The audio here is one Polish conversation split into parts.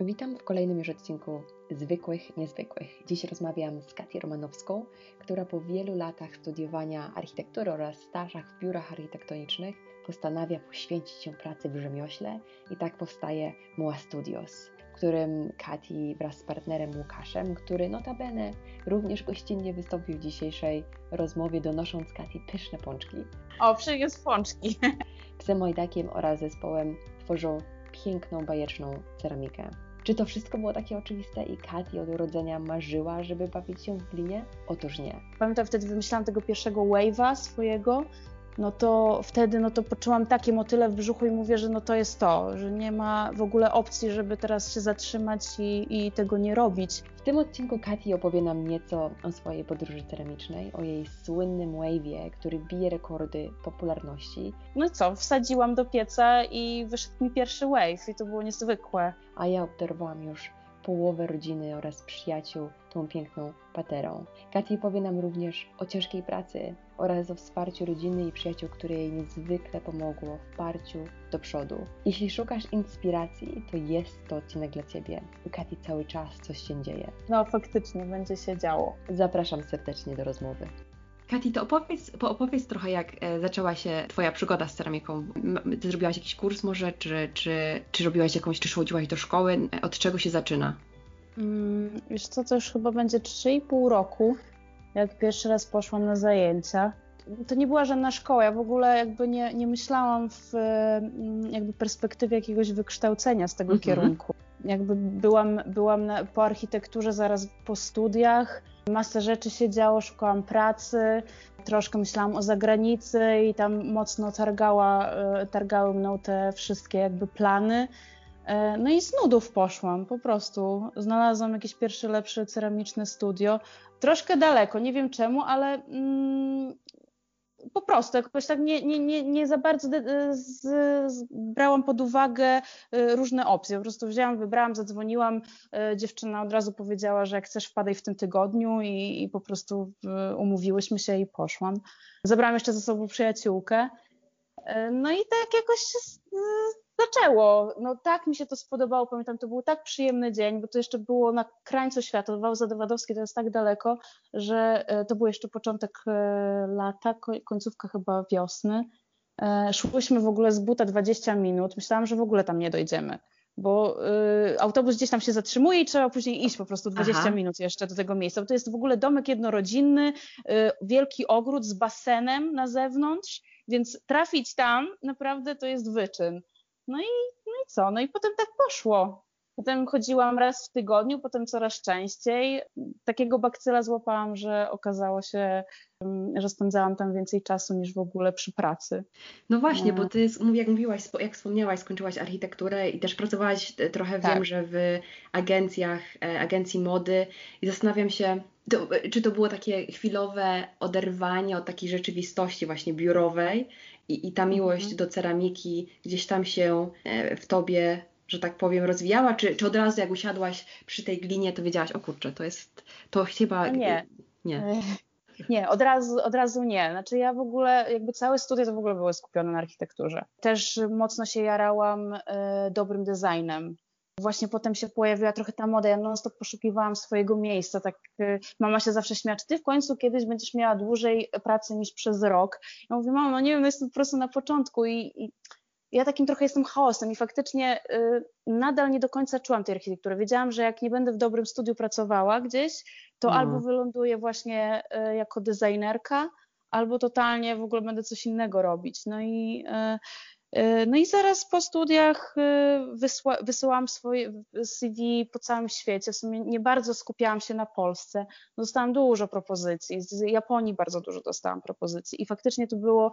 Witam w kolejnym już odcinku Zwykłych Niezwykłych. Dziś rozmawiam z Katią Romanowską, która po wielu latach studiowania architektury oraz stażach w biurach architektonicznych postanawia poświęcić się pracy w rzemiośle i tak powstaje Mua Studios, w którym Kati wraz z partnerem Łukaszem, który notabene również gościnnie wystąpił w dzisiejszej rozmowie, donosząc Kati pyszne pączki. O, przyniósł pączki. Z Mojdakiem oraz zespołem tworzą piękną, bajeczną ceramikę. Czy to wszystko było takie oczywiste i Kati od urodzenia marzyła, żeby bawić się w glinie? Otóż nie. Pamiętam, wtedy wymyślałam tego pierwszego wave'a swojego, no to wtedy no to poczułam takie motyle w brzuchu i mówię, że no to jest to, że nie ma w ogóle opcji, żeby teraz się zatrzymać i, i tego nie robić. W tym odcinku Kati opowie nam nieco o swojej podróży ceramicznej, o jej słynnym wave'ie, który bije rekordy popularności. No i co, wsadziłam do pieca i wyszedł mi pierwszy wave i to było niezwykłe. A ja obdarowałam już połowę rodziny oraz przyjaciół tą piękną paterą. Katia powie nam również o ciężkiej pracy oraz o wsparciu rodziny i przyjaciół, które jej niezwykle pomogło w parciu do przodu. Jeśli szukasz inspiracji, to jest to odcinek dla Ciebie. U Kati cały czas coś się dzieje. No faktycznie będzie się działo. Zapraszam serdecznie do rozmowy. Kati, to opowiedz, opowiedz trochę, jak e, zaczęła się Twoja przygoda z ceramiką. Ty zrobiłaś jakiś kurs może, czy, czy, czy robiłaś jakąś, czy chodziłaś do szkoły? Od czego się zaczyna? Mm, wiesz co, to już chyba będzie 3,5 roku, jak pierwszy raz poszłam na zajęcia. To nie była żadna szkoła, ja w ogóle jakby nie, nie myślałam w mm, jakby perspektywie jakiegoś wykształcenia z tego mhm. kierunku. Jakby byłam, byłam na, po architekturze zaraz po studiach, masę rzeczy się działo, szukałam pracy, troszkę myślałam o zagranicy i tam mocno targała, e, targały mną te wszystkie jakby plany. E, no i z nudów poszłam, po prostu. Znalazłam jakieś pierwsze lepsze ceramiczne studio. Troszkę daleko, nie wiem czemu, ale mm, po prostu jakoś tak nie, nie, nie, nie za bardzo z, z, brałam pod uwagę y, różne opcje. Po prostu wzięłam, wybrałam, zadzwoniłam. Y, dziewczyna od razu powiedziała, że jak chcesz wpadaj w tym tygodniu i, i po prostu umówiłyśmy się i poszłam. Zabrałam jeszcze ze sobą przyjaciółkę. Y, no i tak jakoś zaczęło. No tak mi się to spodobało, pamiętam, to był tak przyjemny dzień, bo to jeszcze było na krańcu świata, Wałza Dowadowski to jest tak daleko, że e, to był jeszcze początek e, lata, końcówka chyba wiosny. E, szłyśmy w ogóle z buta 20 minut, myślałam, że w ogóle tam nie dojdziemy bo autobus gdzieś tam się zatrzymuje i trzeba później iść po prostu 20 Aha. minut jeszcze do tego miejsca. Bo to jest w ogóle domek jednorodzinny, wielki ogród z basenem na zewnątrz, więc trafić tam naprawdę to jest wyczyn. No i, no i co? No i potem tak poszło. Potem chodziłam raz w tygodniu, potem coraz częściej. Takiego bakcyla złapałam, że okazało się, że spędzałam tam więcej czasu niż w ogóle przy pracy. No właśnie, bo ty, jak mówiłaś, jak wspomniałaś, skończyłaś architekturę i też pracowałaś e, trochę, tak. wiem, że w agencjach, e, agencji mody i zastanawiam się, to, czy to było takie chwilowe oderwanie od takiej rzeczywistości właśnie biurowej i, i ta miłość mhm. do ceramiki gdzieś tam się e, w tobie, że tak powiem, rozwijała? Czy, czy od razu jak usiadłaś przy tej glinie, to wiedziałaś, o kurczę, to jest, to chyba... Nie. Nie. E, nie, od razu, od razu nie. Znaczy ja w ogóle, jakby całe studia to w ogóle były skupione na architekturze. Też mocno się jarałam y, dobrym designem. Właśnie potem się pojawiła trochę ta moda, ja non stop poszukiwałam swojego miejsca, tak y, mama się zawsze śmiała, czy ty w końcu kiedyś będziesz miała dłużej pracy niż przez rok? Ja mówię, mamo, no nie wiem, no jestem po prostu na początku i, i ja takim trochę jestem chaosem i faktycznie y, nadal nie do końca czułam tej architektury. Wiedziałam, że jak nie będę w dobrym studiu pracowała gdzieś, to no. albo wyląduję właśnie y, jako designerka, albo totalnie w ogóle będę coś innego robić. No i y, no i zaraz po studiach e, wysła, wysyłałam swoje CV po całym świecie. W sumie nie bardzo skupiałam się na Polsce. Dostałam dużo propozycji. Z Japonii bardzo dużo dostałam propozycji. I faktycznie to było,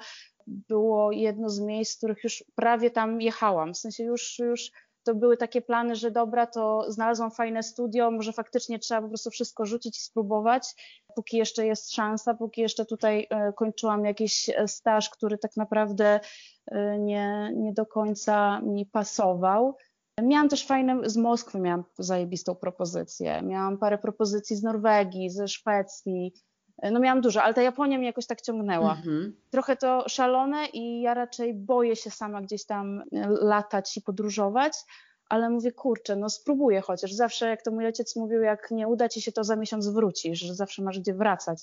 było jedno z miejsc, w których już prawie tam jechałam. W sensie już, już to były takie plany, że dobra, to znalazłam fajne studio, może faktycznie trzeba po prostu wszystko rzucić i spróbować, póki jeszcze jest szansa, póki jeszcze tutaj e, kończyłam jakiś staż, który tak naprawdę Y, nie, nie do końca mi pasował. Miałam też fajne, z Moskwy miałam zajebistą propozycję. Miałam parę propozycji z Norwegii, ze Szwecji. No miałam dużo, ale ta Japonia mnie jakoś tak ciągnęła. Mm-hmm. Trochę to szalone i ja raczej boję się sama gdzieś tam latać i podróżować, ale mówię, kurczę, no spróbuję chociaż. Zawsze, jak to mój ojciec mówił, jak nie uda ci się, to za miesiąc wrócisz, że zawsze masz gdzie wracać.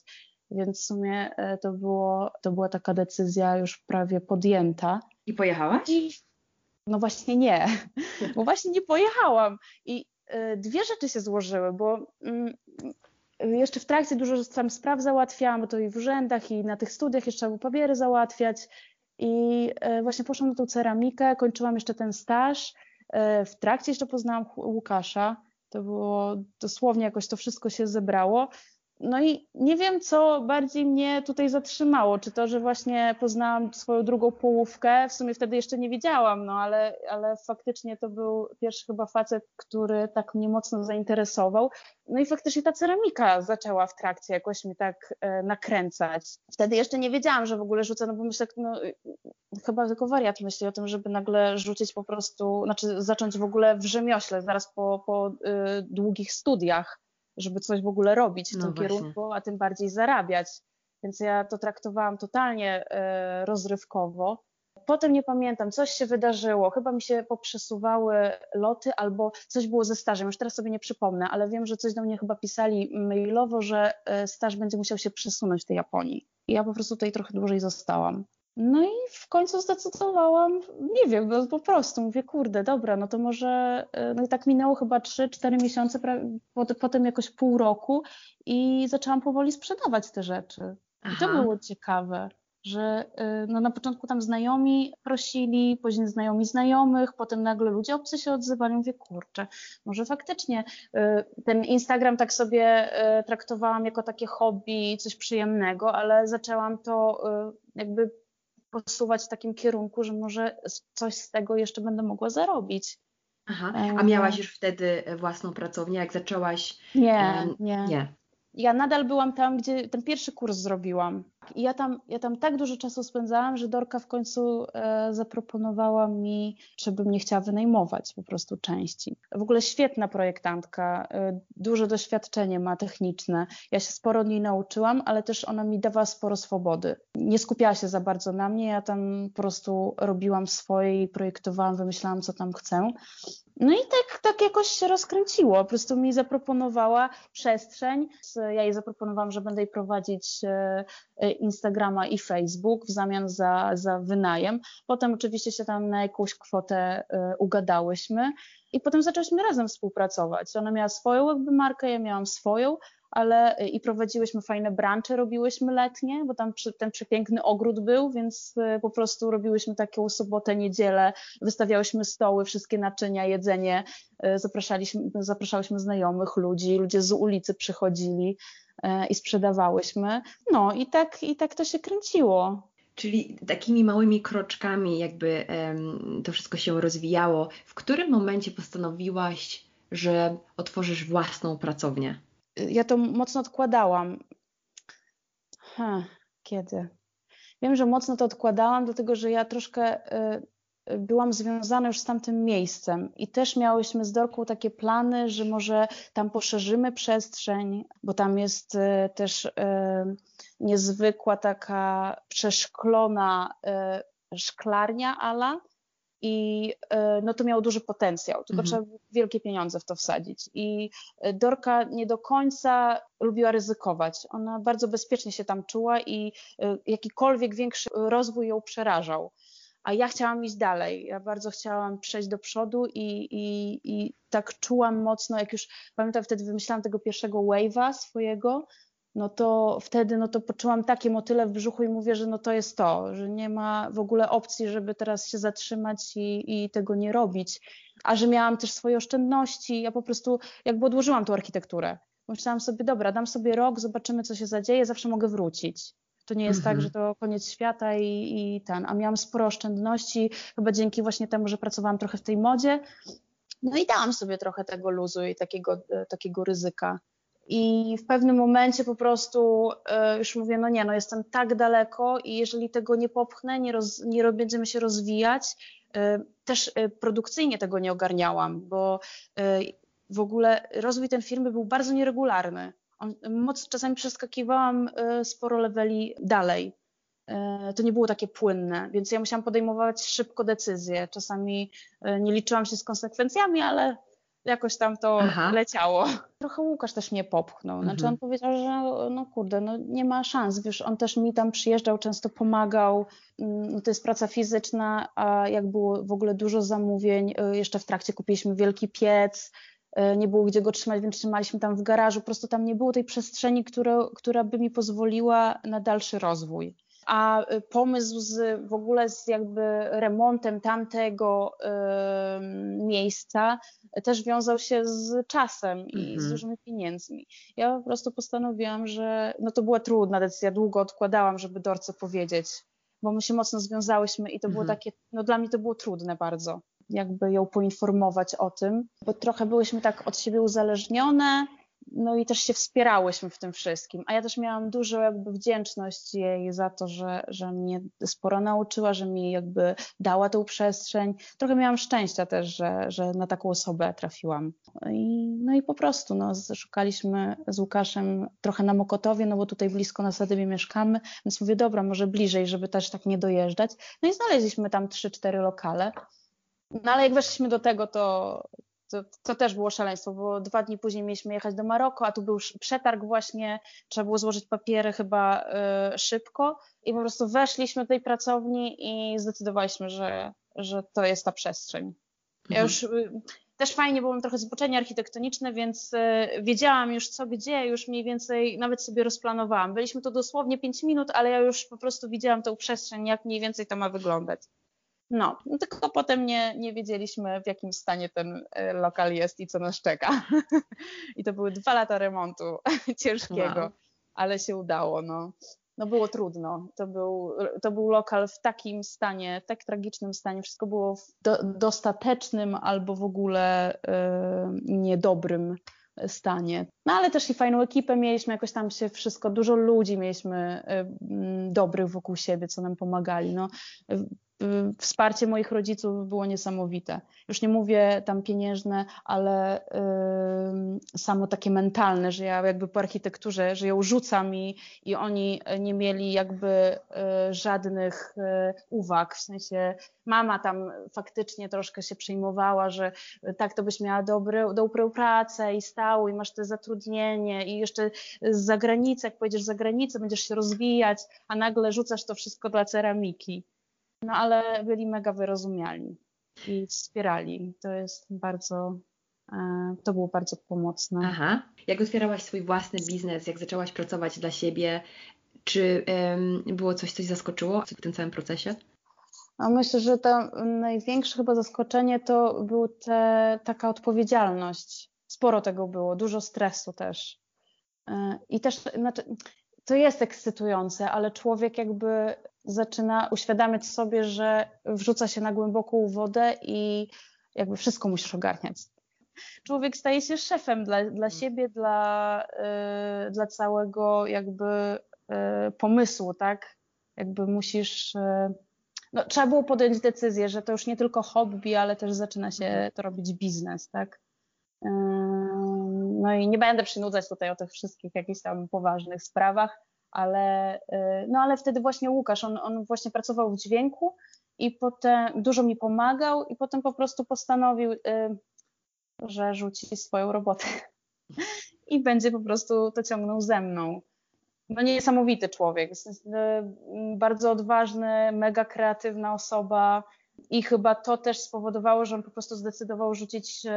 Więc w sumie e, to, było, to była taka decyzja już prawie podjęta. I pojechałaś? I, no właśnie nie, bo właśnie nie pojechałam. I y, dwie rzeczy się złożyły, bo y, jeszcze w trakcie dużo tam spraw załatwiałam, bo to i w urzędach, i na tych studiach jeszcze trzeba było papiery załatwiać. I y, właśnie poszłam na tą ceramikę, kończyłam jeszcze ten staż. W trakcie jeszcze poznałam Łukasza. To było dosłownie jakoś to wszystko się zebrało. No i nie wiem, co bardziej mnie tutaj zatrzymało. Czy to, że właśnie poznałam swoją drugą połówkę, w sumie wtedy jeszcze nie wiedziałam, no ale, ale faktycznie to był pierwszy chyba facet, który tak mnie mocno zainteresował. No i faktycznie ta ceramika zaczęła w trakcie jakoś mi tak e, nakręcać. Wtedy jeszcze nie wiedziałam, że w ogóle rzucę, no bo myślę, no chyba tylko wariat myśli o tym, żeby nagle rzucić po prostu, znaczy zacząć w ogóle w rzemiośle, zaraz po, po y, długich studiach żeby coś w ogóle robić w no tym właśnie. kierunku, a tym bardziej zarabiać. Więc ja to traktowałam totalnie e, rozrywkowo. Potem nie pamiętam, coś się wydarzyło, chyba mi się poprzesuwały loty albo coś było ze stażem, już teraz sobie nie przypomnę, ale wiem, że coś do mnie chyba pisali mailowo, że e, staż będzie musiał się przesunąć w tej Japonii. I ja po prostu tutaj trochę dłużej zostałam. No i w końcu zdecydowałam, nie wiem, no po prostu mówię, kurde, dobra, no to może, e, no i tak minęło chyba 3-4 miesiące, potem jakoś pół roku i zaczęłam powoli sprzedawać te rzeczy. Aha. I to było ciekawe, że e, no na początku tam znajomi prosili, później znajomi znajomych, potem nagle ludzie obcy się odzywali, mówię, kurczę, może faktycznie e, ten Instagram tak sobie traktowałam jako takie hobby, coś przyjemnego, ale zaczęłam to jakby posuwać w takim kierunku, że może coś z tego jeszcze będę mogła zarobić. Aha, a miałaś już wtedy własną pracownię, jak zaczęłaś? Nie, nie. nie ja nadal byłam tam, gdzie ten pierwszy kurs zrobiłam. I ja tam, ja tam tak dużo czasu spędzałam, że Dorka w końcu e, zaproponowała mi, żebym nie chciała wynajmować po prostu części. W ogóle świetna projektantka, e, duże doświadczenie ma techniczne. Ja się sporo od niej nauczyłam, ale też ona mi dawała sporo swobody. Nie skupiała się za bardzo na mnie, ja tam po prostu robiłam swoje i projektowałam, wymyślałam, co tam chcę. No i tak, tak jakoś się rozkręciło. Po prostu mi zaproponowała przestrzeń. Ja jej zaproponowałam, że będę jej prowadzić e, e, Instagrama i Facebook w zamian za, za wynajem. Potem oczywiście się tam na jakąś kwotę e, ugadałyśmy i potem zaczęliśmy razem współpracować. Ona miała swoją jakby markę, ja miałam swoją, ale y, i prowadziłyśmy fajne brancze, robiłyśmy letnie, bo tam ten przepiękny ogród był, więc y, po prostu robiłyśmy taką sobotę, niedzielę, wystawiałyśmy stoły, wszystkie naczynia, jedzenie, y, zapraszaliśmy, zapraszałyśmy znajomych, ludzi, ludzie z ulicy przychodzili i sprzedawałyśmy. No i tak, i tak to się kręciło. Czyli takimi małymi kroczkami jakby um, to wszystko się rozwijało. W którym momencie postanowiłaś, że otworzysz własną pracownię? Ja to mocno odkładałam. Ha, kiedy? Wiem, że mocno to odkładałam, dlatego że ja troszkę y, byłam związana już z tamtym miejscem i też miałyśmy z Dorką takie plany, że może tam poszerzymy przestrzeń, bo tam jest y, też y, niezwykła taka przeszklona szklarnia ala, i e, no to miało duży potencjał, tylko mhm. trzeba wielkie pieniądze w to wsadzić. I e, Dorka nie do końca lubiła ryzykować. Ona bardzo bezpiecznie się tam czuła i e, jakikolwiek większy rozwój ją przerażał. A ja chciałam iść dalej. Ja bardzo chciałam przejść do przodu i, i, i tak czułam mocno, jak już pamiętam, wtedy wymyślałam tego pierwszego wave'a swojego, no to wtedy no to poczułam takie motyle w brzuchu i mówię, że no to jest to, że nie ma w ogóle opcji, żeby teraz się zatrzymać i, i tego nie robić. A że miałam też swoje oszczędności, ja po prostu jakby odłożyłam tą architekturę. Myślałam sobie, dobra, dam sobie rok, zobaczymy, co się zadzieje, zawsze mogę wrócić. To nie jest tak, mhm. tak, że to koniec świata i, i ten. A miałam sporo oszczędności, chyba dzięki właśnie temu, że pracowałam trochę w tej modzie. No i dałam sobie trochę tego luzu i takiego, e, takiego ryzyka. I w pewnym momencie po prostu e, już mówię, no nie, no jestem tak daleko i jeżeli tego nie popchnę, nie, roz, nie będziemy się rozwijać, e, też e, produkcyjnie tego nie ogarniałam, bo w ogóle rozwój tej firmy był bardzo nieregularny. On, moc, czasami przeskakiwałam sporo leveli dalej. to nie było takie płynne, więc ja musiałam podejmować szybko decyzje. Czasami nie liczyłam się z konsekwencjami, ale jakoś tam to Aha. leciało. Trochę Łukasz też mnie popchnął. Znaczy mhm. on powiedział, że no kurde, no nie ma szans. Wiesz, on też mi tam przyjeżdżał, często pomagał. Mm, to jest praca fizyczna, a jak było w ogóle dużo zamówień, y, jeszcze w trakcie kupiliśmy wielki piec, y, nie było gdzie go trzymać, więc trzymaliśmy tam w garażu. Po prostu tam nie było tej przestrzeni, która, która by mi pozwoliła na dalszy rozwój a y, pomysł z, w ogóle z jakby remontem tamtego y, miejsca też wiązał się z czasem i z mhm. dużymi pieniędzmi. Ja po prostu postanowiłam, że no to była trudna decyzja, długo odkładałam, żeby Dorce powiedzieć, bo my się mocno związałyśmy i to było mhm. takie, no dla mnie to było trudne bardzo, jakby ją poinformować o tym, bo trochę byłyśmy tak od siebie uzależnione, no i też się wspierałyśmy w tym wszystkim. A ja też miałam dużo jakby wdzięczność jej za to, że, że mnie sporo nauczyła, że mi jakby dała tą przestrzeń. Trochę miałam szczęścia też, że, że na taką osobę trafiłam. I, no i po prostu no, szukaliśmy z Łukaszem trochę na Mokotowie, no bo tutaj blisko na Sadybie mieszkamy, więc mówię, dobra, może bliżej, żeby też tak nie dojeżdżać. No i znaleźliśmy tam trzy, cztery lokale. No ale jak weszliśmy do tego, to, to, to, też było szaleństwo, bo dwa dni później mieliśmy jechać do Maroko, a tu był przetarg właśnie, trzeba było złożyć papiery chyba y, szybko i po prostu weszliśmy do tej pracowni i zdecydowaliśmy, że, że to jest ta przestrzeń. Ja mhm. już y, też fajnie, bo mam trochę zboczenie architektoniczne, więc y, wiedziałam już co gdzie, już mniej więcej nawet sobie rozplanowałam. Byliśmy tu dosłownie 5 minut, ale ja już po prostu widziałam tą przestrzeń, jak mniej więcej to ma wyglądać. No, tylko potem nie, nie wiedzieliśmy, w jakim stanie ten e, lokal jest i co nas czeka. I to były dwa lata remontu ciężkiego, wow. ale się udało. No. no było trudno. To był, to był lokal w takim stanie, w tak tragicznym stanie. Wszystko było w do, dostatecznym albo w ogóle y, niedobrym stanie. No ale też i fajną ekipę mieliśmy, jakoś tam się wszystko, dużo ludzi mieliśmy y, dobrych wokół siebie, co nam pomagali. No, wsparcie moich rodziców było niesamowite. Już nie mówię tam pieniężne, ale y, samo takie mentalne, że ja jakby po architekturze, że ją rzucam i, i oni nie mieli jakby y, żadnych y, uwag. W sensie mama tam faktycznie troszkę się przejmowała, że tak to byś miała dobry, dobrą pracę i stałą i masz to zatrudnienie i jeszcze z zagranicy, jak pojedziesz za granicę, będziesz się rozwijać, a nagle rzucasz to wszystko dla ceramiki. No ale byli mega wyrozumiali i wspierali. To jest bardzo, e, to było bardzo pomocne. Aha. Jak otwierałaś swój własny biznes, jak zaczęłaś pracować dla siebie, czy um, było coś, coś zaskoczyło w tym całym procesie? No myślę, że to największe chyba zaskoczenie to była taka odpowiedzialność. Sporo tego było, dużo stresu też. E, I też, znaczy, to jest ekscytujące, ale człowiek jakby zaczyna uświadamiać sobie, że wrzuca się na głęboką wodę i jakby wszystko musisz ogarniać. Człowiek staje się szefem dla, dla mm. siebie, dla, yy, dla całego jakby yy, pomysłu, tak? Jakby musisz. Yy, no, trzeba było podjąć decyzję, że to już nie tylko hobby, ale też zaczyna się mhm. to robić biznes, tak? No i nie będę przynudzać tutaj o tych wszystkich jakichś tam poważnych sprawach, ale, y, no ale wtedy właśnie Łukasz, on, on właśnie pracował w dźwięku i potem dużo mi pomagał i potem po prostu postanowił, y, że rzuci swoją robotę i będzie po prostu to ciągnął ze mną. No niesamowity człowiek, y, bardzo odważny, mega kreatywna osoba, i chyba to też spowodowało, że on po prostu zdecydował rzucić e,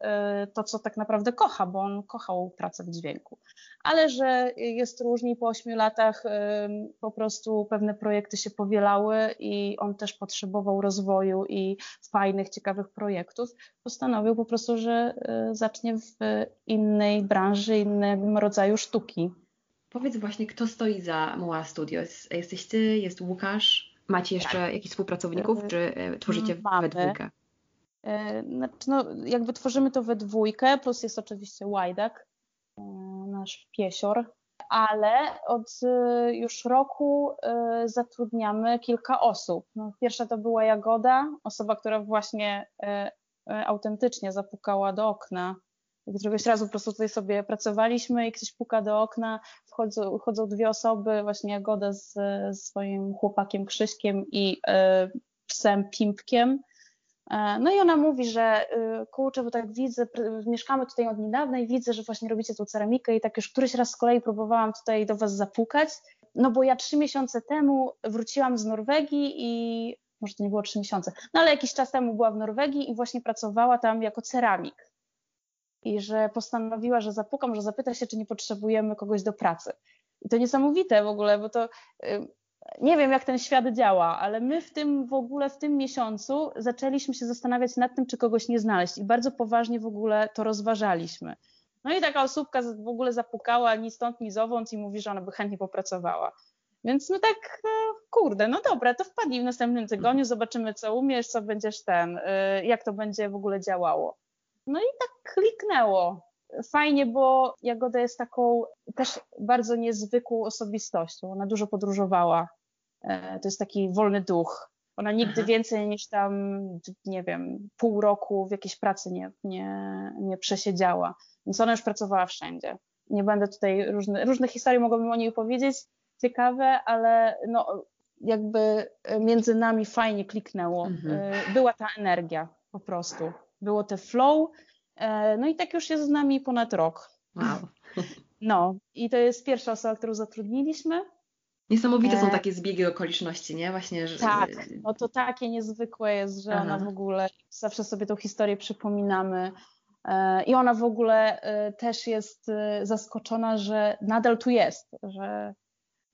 e, to, co tak naprawdę kocha, bo on kochał pracę w dźwięku. Ale że jest różnie po ośmiu latach e, po prostu pewne projekty się powielały i on też potrzebował rozwoju i fajnych, ciekawych projektów, postanowił po prostu, że zacznie w innej branży, innym rodzaju sztuki. Powiedz właśnie, kto stoi za Moa Studios? Jesteś ty, jest Łukasz? Macie jeszcze tak. jakichś współpracowników, czy e, tworzycie Mamy. we dwójkę? E, znaczy, no, jakby tworzymy to we dwójkę, plus jest oczywiście Łajdak, e, nasz piesior, ale od już roku zatrudniamy kilka osób. No, pierwsza to była Jagoda, osoba, która właśnie autentycznie zapukała do okna Któregoś razu po prostu tutaj sobie pracowaliśmy i ktoś puka do okna, wchodzą, wchodzą dwie osoby, właśnie Jagoda z, z swoim chłopakiem Krzyśkiem i y, psem Pimpkiem. E, no i ona mówi, że y, kurczę, bo tak widzę, mieszkamy tutaj od niedawna i widzę, że właśnie robicie tą ceramikę i tak już któryś raz z kolei próbowałam tutaj do Was zapukać, no bo ja trzy miesiące temu wróciłam z Norwegii i może to nie było trzy miesiące, no ale jakiś czas temu była w Norwegii i właśnie pracowała tam jako ceramik. I że postanowiła, że zapukam, że zapyta się, czy nie potrzebujemy kogoś do pracy. I to niesamowite w ogóle, bo to y, nie wiem, jak ten świat działa, ale my w tym w ogóle w tym miesiącu zaczęliśmy się zastanawiać nad tym, czy kogoś nie znaleźć i bardzo poważnie w ogóle to rozważaliśmy. No i taka osóbka w ogóle zapukała ni stąd, ni zowąd i mówi, że ona by chętnie popracowała. Więc no tak, e, kurde, no dobra, to wpadnij w następnym tygodniu, zobaczymy, co umiesz, co będziesz ten, e, jak to będzie w ogóle działało. No i tak kliknęło. Fajnie, bo Jagoda jest taką też bardzo niezwykłą osobistością. Ona dużo podróżowała. E, to jest taki wolny duch. Ona nigdy Aha. więcej niż tam, nie wiem, pół roku w jakiejś pracy nie, nie, nie przesiedziała. Więc ona już pracowała wszędzie. Nie będę tutaj różne, różne historie mogłabym o niej powiedzieć, ciekawe, ale no, jakby między nami fajnie kliknęło. Mhm. E, była ta energia po prostu. Było te flow. E, no i tak już jest z nami ponad rok. Wow. No i to jest pierwsza osoba, którą zatrudniliśmy. Niesamowite są takie zbiegi okoliczności, nie? Właśnie, że... Tak, no to takie niezwykłe jest, że Aha. ona w ogóle, zawsze sobie tą historię przypominamy e, i ona w ogóle też jest zaskoczona, że nadal tu jest, że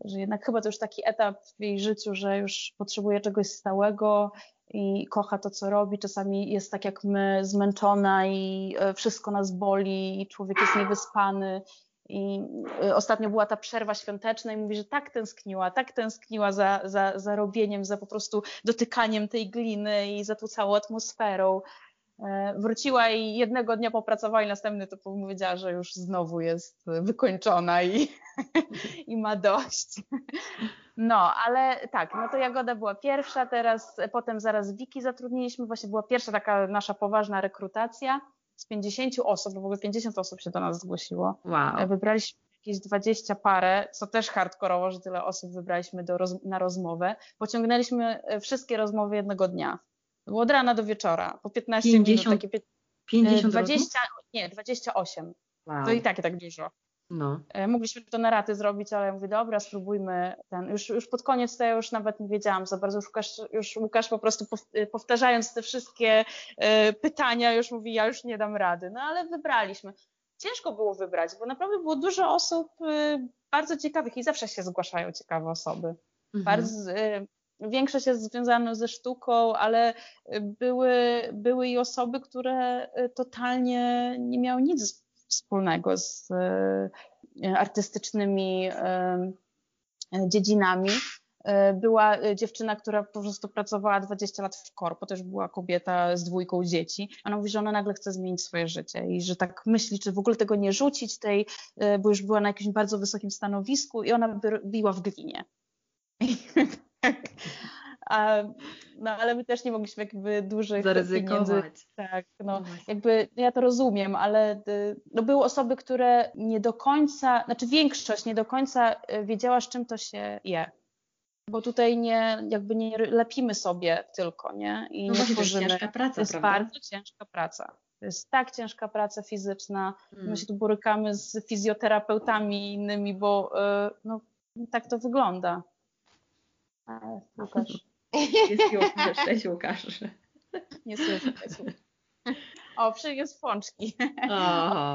że jednak chyba to już taki etap w jej życiu, że już potrzebuje czegoś stałego i kocha to, co robi. Czasami jest tak jak my, zmęczona i e, wszystko nas boli, i człowiek jest niewyspany. I e, ostatnio była ta przerwa świąteczna i mówi, że tak tęskniła, tak tęskniła za, za, za robieniem, za po prostu dotykaniem tej gliny i za tą całą atmosferą. E, wróciła i jednego dnia popracowała i następny to powiedziała, że już znowu jest wykończona i, i ma dość. No, ale tak, no to Jagoda była pierwsza, teraz potem zaraz Wiki zatrudniliśmy, właśnie była pierwsza taka nasza poważna rekrutacja z 50 osób, w ogóle 50 osób się do nas zgłosiło. Wow. E, wybraliśmy jakieś 20 parę, co też hardkorowo, że tyle osób wybraliśmy do na rozmowę. Pociągnęliśmy e, wszystkie rozmowy jednego dnia. Było od rana do wieczora, po 15 50, minut. Takie 50 20, nie, 28. Wow. To i tak tak dużo. No. E, mogliśmy to na raty zrobić, ale ja mówię, dobra, spróbujmy ten. Już, już pod koniec to ja już nawet nie wiedziałam za bardzo. Już Łukasz, już Łukasz po prostu e, powtarzając te wszystkie e, pytania, już mówi, ja już nie dam rady. No ale wybraliśmy. Ciężko było wybrać, bo naprawdę było dużo osób bardzo ciekawych i zawsze się zgłaszają ciekawe osoby. Mhm. Bardzo, większość jest związana ze sztuką, ale były, były i osoby, które totalnie nie miały nic wspólnego z e, artystycznymi e, dziedzinami. E, była dziewczyna, która po prostu pracowała 20 lat w korpo, też była kobieta z dwójką dzieci. Ona mówi, że ona nagle chce zmienić swoje życie i że tak myśli, czy w ogóle tego nie rzucić, tej, bo już była na jakimś bardzo wysokim stanowisku i ona biła w glinie. A, no ale my też nie mogliśmy jakby dużych Zaryzykować. pieniędzy. Tak, no, no jakby ja to rozumiem, ale y, no, były osoby, które nie do końca, znaczy większość nie do końca y, wiedziała, z czym to się je. Bo tutaj nie, jakby nie lepimy sobie tylko, nie? I no nie właśnie, tworzymy. to jest ciężka praca, To jest prawda? bardzo ciężka praca. To jest tak ciężka praca fizyczna. Hmm. My się tu borykamy z fizjoterapeutami i innymi, bo y, no, tak to wygląda. Łukasz. Jest cześć Łukasz. Nie słyszę. O, przyniósł pączki.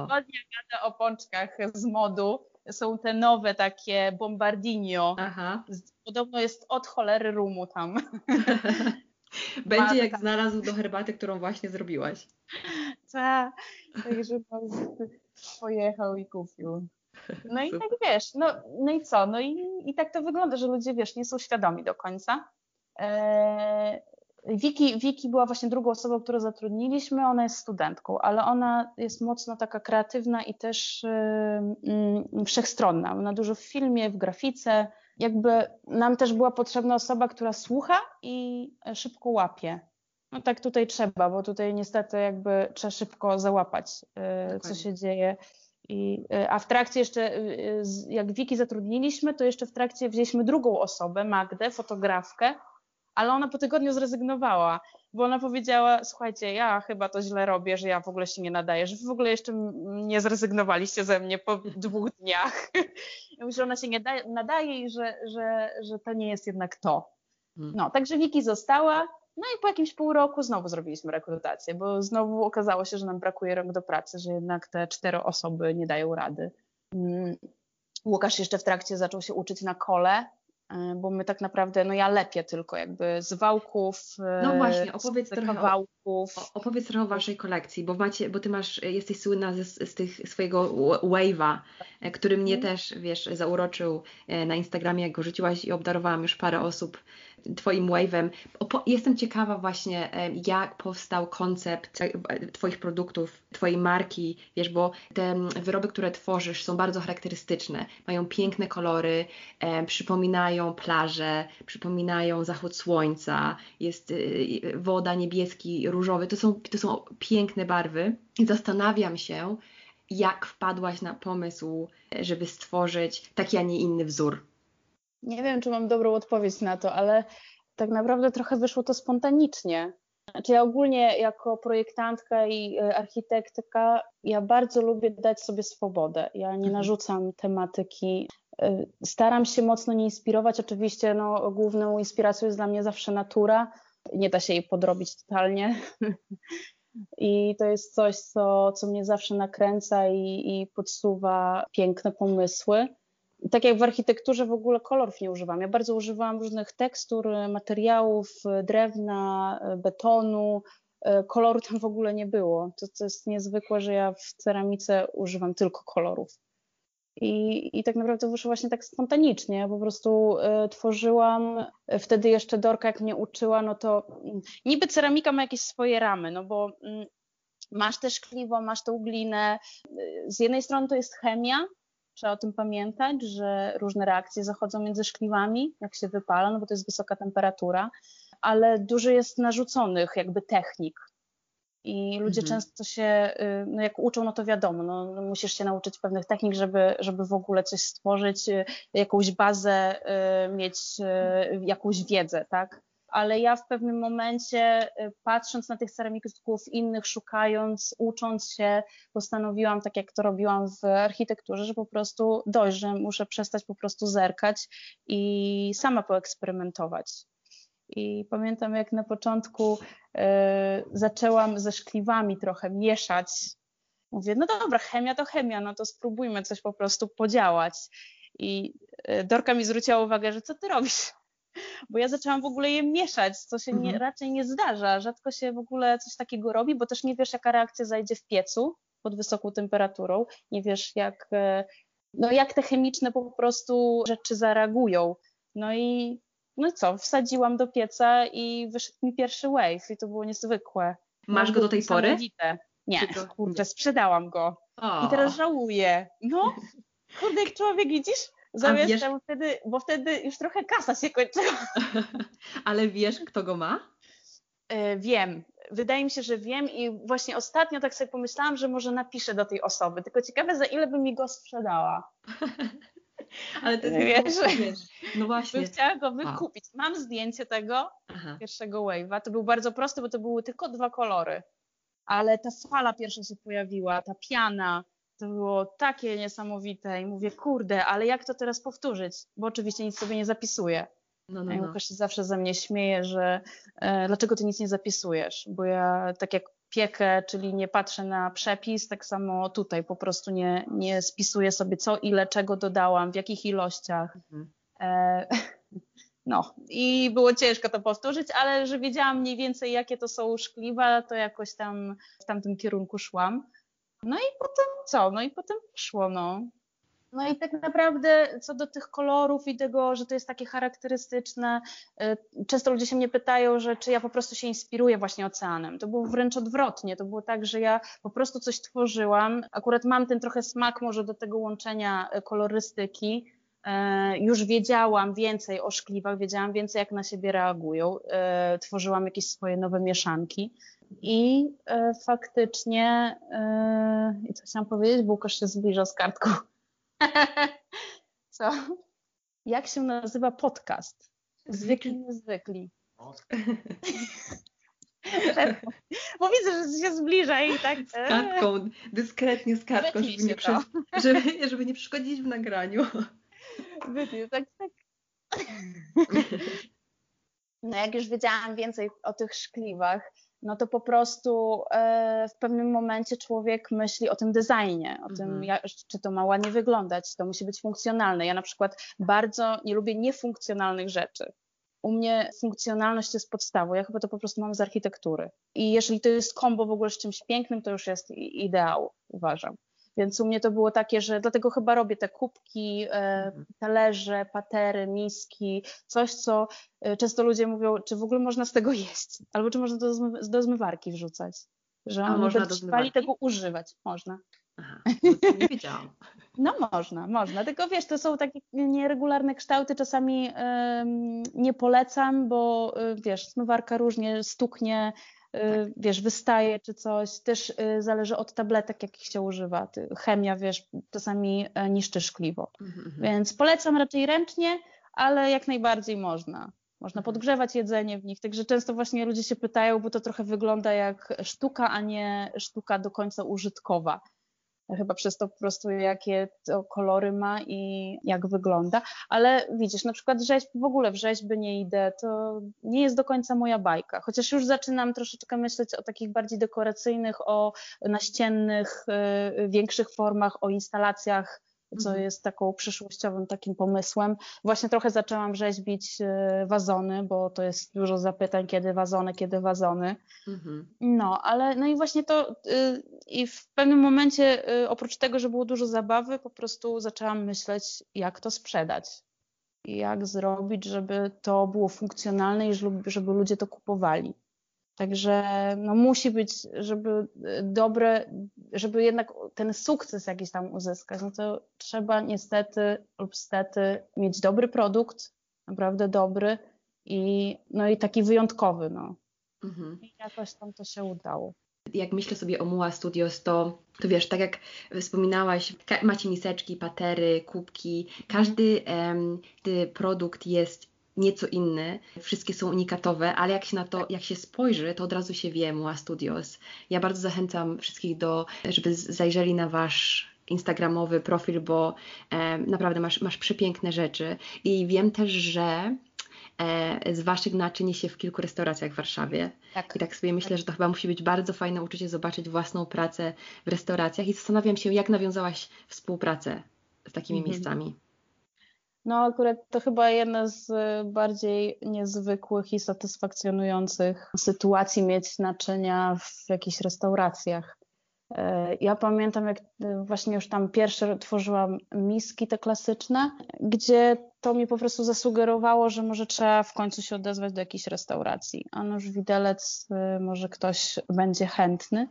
Ładnie gada o pączkach z modu. Są te nowe takie bombardinio. Aha. Podobno jest od cholery rumu tam. Będzie jak tam... znalazł do herbaty, którą właśnie zrobiłaś. Tak, także pojechał i kupił. No i tak wiesz, no, no i co? No i, i tak to wygląda, że ludzie wiesz, nie są świadomi do końca. Wiki, e, Wiki była właśnie drugą osobą, którą zatrudniliśmy. Ona jest studentką, ale ona jest mocno taka kreatywna i też yy, wszechstronna. Ona dużo w filmie, w grafice. Jakby nam też była potrzebna osoba, która słucha i szybko łapie. No tak tutaj trzeba, bo tutaj niestety jakby trzeba szybko załapać, Dokładnie. co się dzieje. I, a w trakcie jeszcze, jak Wiki zatrudniliśmy, to jeszcze w trakcie wzięliśmy drugą osobę, Magdę, fotografkę, ale ona po tygodniu zrezygnowała, bo ona powiedziała, słuchajcie, ja chyba to źle robię, że ja w ogóle się nie nadaję, że w ogóle jeszcze nie zrezygnowaliście ze mnie po dwóch dniach. Ja myślę, że ona się nie nadaje i że, że, że to nie jest jednak to. Hmm. No, także Wiki została, no i po jakimś pół roku znowu zrobiliśmy rekrutację, bo znowu okazało się, że nam brakuje rąk do pracy, że jednak te cztery osoby nie dają rady. Mm. Łukasz jeszcze w trakcie zaczął się uczyć na kole, bo my tak naprawdę, no ja lepię tylko jakby z wałków, e, no właśnie, opowiedz trochę kawałków. O, opowiedz trochę o waszej kolekcji, bo macie, bo ty masz, jesteś słynna z, z tych swojego wave'a, e, który mnie mm. też, wiesz, zauroczył na Instagramie, jak go rzuciłaś i obdarowałam już parę osób Twoim wave'em. Jestem ciekawa właśnie, jak powstał koncept Twoich produktów, Twojej marki, wiesz, bo te wyroby, które tworzysz są bardzo charakterystyczne, mają piękne kolory, przypominają plaże, przypominają zachód słońca, jest y, woda niebieski, różowy, to są, to są piękne barwy zastanawiam się, jak wpadłaś na pomysł, żeby stworzyć taki, a nie inny wzór. Nie wiem, czy mam dobrą odpowiedź na to, ale tak naprawdę trochę wyszło to spontanicznie. Znaczy ja ogólnie jako projektantka i e, architektka, ja bardzo lubię dać sobie swobodę. Ja nie mhm. narzucam tematyki. E, staram się mocno nie inspirować. Oczywiście no, główną inspiracją jest dla mnie zawsze natura. Nie da się jej podrobić totalnie. I to jest coś, co, co mnie zawsze nakręca i, i podsuwa piękne pomysły tak jak w architekturze w ogóle kolorów nie używam. Ja bardzo używam różnych tekstur, materiałów, drewna, betonu. Koloru tam w ogóle nie było. To, to jest niezwykłe, że ja w ceramice używam tylko kolorów. I, I tak naprawdę wyszło właśnie tak spontanicznie. Ja po prostu y, tworzyłam, wtedy jeszcze Dorka jak mnie uczyła, no to y, niby ceramika ma jakieś swoje ramy, no bo y, masz też szkliwo, masz tą glinę. Z jednej strony to jest chemia, Trzeba o tym pamiętać, że różne reakcje zachodzą między szkliwami, jak się wypala, no bo to jest wysoka temperatura, ale dużo jest narzuconych jakby technik. I ludzie mhm. często się, y, no jak uczą, no to wiadomo, no, no, musisz się nauczyć pewnych technik, żeby, żeby w ogóle coś stworzyć, y, jakąś bazę, y, mieć jakąś wiedzę, tak? Ale ja w pewnym momencie, y, patrząc na tych ceramików innych, szukając, ucząc się, postanowiłam, tak jak to robiłam w architekturze, że po prostu że muszę przestać po prostu zerkać i sama poeksperymentować. I pamiętam, jak na początku y, zaczęłam ze szkliwami trochę mieszać. Mówię, no dobra, chemia to chemia, no to spróbujmy coś po prostu podziałać. I y, Dorka mi zwróciła uwagę, że co ty robisz? bo ja zaczęłam w ogóle je mieszać, co się nie, mhm. raczej nie zdarza. Rzadko się w ogóle coś takiego robi, bo też nie wiesz, jaka reakcja zajdzie w piecu pod wysoką temperaturą, nie wiesz, jak, e, no jak te chemiczne po prostu rzeczy zareagują. No i no co, wsadziłam do pieca i wyszedł mi pierwszy wave i to było niezwykłe. Masz go do tej pory? Nie, kurde, sprzedałam go. O. I teraz żałuję. No, kurde, jak człowiek widzisz, Zamiast wiesz... bo, wtedy, bo wtedy już trochę kasa się kończyła. Ale wiesz, kto go ma? E, wiem. Wydaje mi się, że wiem i właśnie ostatnio tak sobie pomyślałam, że może napiszę do tej osoby. Tylko ciekawe, za ile by mi go sprzedała. Ale jest wiesz, wiesz, no właśnie. Bym chciała go wykupić. Mam zdjęcie tego Aha. pierwszego wave'a. To był bardzo prosty, bo to były tylko dwa kolory. Ale ta fala pierwsza się pojawiła, ta piana, to było takie niesamowite i mówię, kurde, ale jak to teraz powtórzyć? Bo oczywiście nic sobie nie zapisuję. No, no, no. Łukasz się zawsze ze mnie śmieje, że e, dlaczego ty nic nie zapisujesz? Bo ja tak jak piekę, czyli nie patrzę na przepis, tak samo tutaj po prostu nie, nie spisuję sobie co, ile, czego dodałam, w jakich ilościach. Mhm. E, no i było ciężko to powtórzyć, ale że wiedziałam mniej więcej jakie to są szkliwa, to jakoś tam w tamtym kierunku szłam. No i potem co? No i potem poszło, no. No i tak naprawdę co do tych kolorów i tego, że to jest takie charakterystyczne, y, często ludzie się mnie pytają, że czy ja po prostu się inspiruję właśnie oceanem. To było wręcz odwrotnie. To było tak, że ja po prostu coś tworzyłam. Akurat mam ten trochę smak może do tego łączenia y, kolorystyki, już wiedziałam więcej o szkliwach, wiedziałam więcej, jak na siebie reagują. E, tworzyłam jakieś swoje nowe mieszanki. I e, faktycznie, i co chciałam powiedzieć, bo Łukasz się zbliża z kartką. co? Jak się nazywa podcast? Zwykli, niezwykli. Bo widzę, że się zbliża i tak. Z kartką, dyskretnie z kartką, żeby nie, przy, żeby, żeby nie przeszkodzić w nagraniu. Wytnij, tak, tak. No jak już wiedziałam więcej o tych szkliwach, no to po prostu e, w pewnym momencie człowiek myśli o tym designie, o tym, mhm. jak, czy to ma ładnie wyglądać, to musi być funkcjonalne. Ja na przykład bardzo nie lubię niefunkcjonalnych rzeczy. U mnie funkcjonalność jest podstawą, ja chyba to po prostu mam z architektury. I jeżeli to jest kombo w ogóle z czymś pięknym, to już jest ideał, uważam. Więc u mnie to było takie, że dlatego chyba robię te kubki, e, mhm. talerze, patery, miski, coś, co e, często ludzie mówią, czy w ogóle można z tego jeść, albo czy można to do zmywarki wrzucać. Że A można do zmywarki? tego używać. Można. Aha, nie wiedziałam. No można, można. Tylko wiesz, to są takie nieregularne kształty, czasami nie polecam, bo y, wiesz, zmywarka różnie stuknie, tak. wiesz, wystaje czy coś. Też y, zależy od tabletek, jakich się używa. Chemia, wiesz, czasami e, niszczy szkliwo. Mhm. Więc polecam raczej ręcznie, ale jak najbardziej można. Można mhm. podgrzewać jedzenie w nich. Także często właśnie ludzie się pytają, bo to trochę wygląda jak sztuka, a nie sztuka do końca użytkowa chyba przez to po prostu jakie to kolory ma i jak wygląda, ale widzisz, na przykład rzeźb, w ogóle w rzeźby nie idę, to nie jest do końca moja bajka, chociaż już zaczynam troszeczkę myśleć o takich bardziej dekoracyjnych, o naściennych, y, większych formach, o instalacjach co mhm. jest taką przyszłościowym takim pomysłem. Właśnie trochę zaczęłam rzeźbić e, wazony, bo to jest dużo zapytań, kiedy wazony, kiedy wazony. Mhm. No, ale no i właśnie to y, i w pewnym momencie y, oprócz tego, że było dużo zabawy, po prostu zaczęłam myśleć, jak to sprzedać. Jak zrobić, żeby to było funkcjonalne i żeby ludzie to kupowali. Także no, musi być, żeby e, dobre, żeby jednak ten sukces jakiś tam uzyskać, no to trzeba niestety lub stety mieć dobry produkt, naprawdę dobry i, no i taki wyjątkowy. No. Mhm. I jakoś tam to się udało. Jak myślę sobie o Muła Studios, to, to wiesz, tak jak wspominałaś, macie miseczki, patery, kubki, każdy um, produkt jest nieco inny, wszystkie są unikatowe, ale jak się na to, jak się spojrzy, to od razu się wie Mua Studios. Ja bardzo zachęcam wszystkich do, żeby zajrzeli na Wasz instagramowy profil, bo e, naprawdę masz, masz przepiękne rzeczy i wiem też, że e, z Waszych naczyń się w kilku restauracjach w Warszawie. Tak. I tak sobie myślę, że to chyba musi być bardzo fajne uczucie zobaczyć własną pracę w restauracjach i zastanawiam się, jak nawiązałaś współpracę z takimi mhm. miejscami. No, akurat to chyba jedna z bardziej niezwykłych i satysfakcjonujących sytuacji mieć naczynia w jakichś restauracjach. E, ja pamiętam, jak właśnie już tam pierwsze tworzyłam miski te klasyczne, gdzie to mi po prostu zasugerowało, że może trzeba w końcu się odezwać do jakiejś restauracji. A już widelec, e, może ktoś będzie chętny,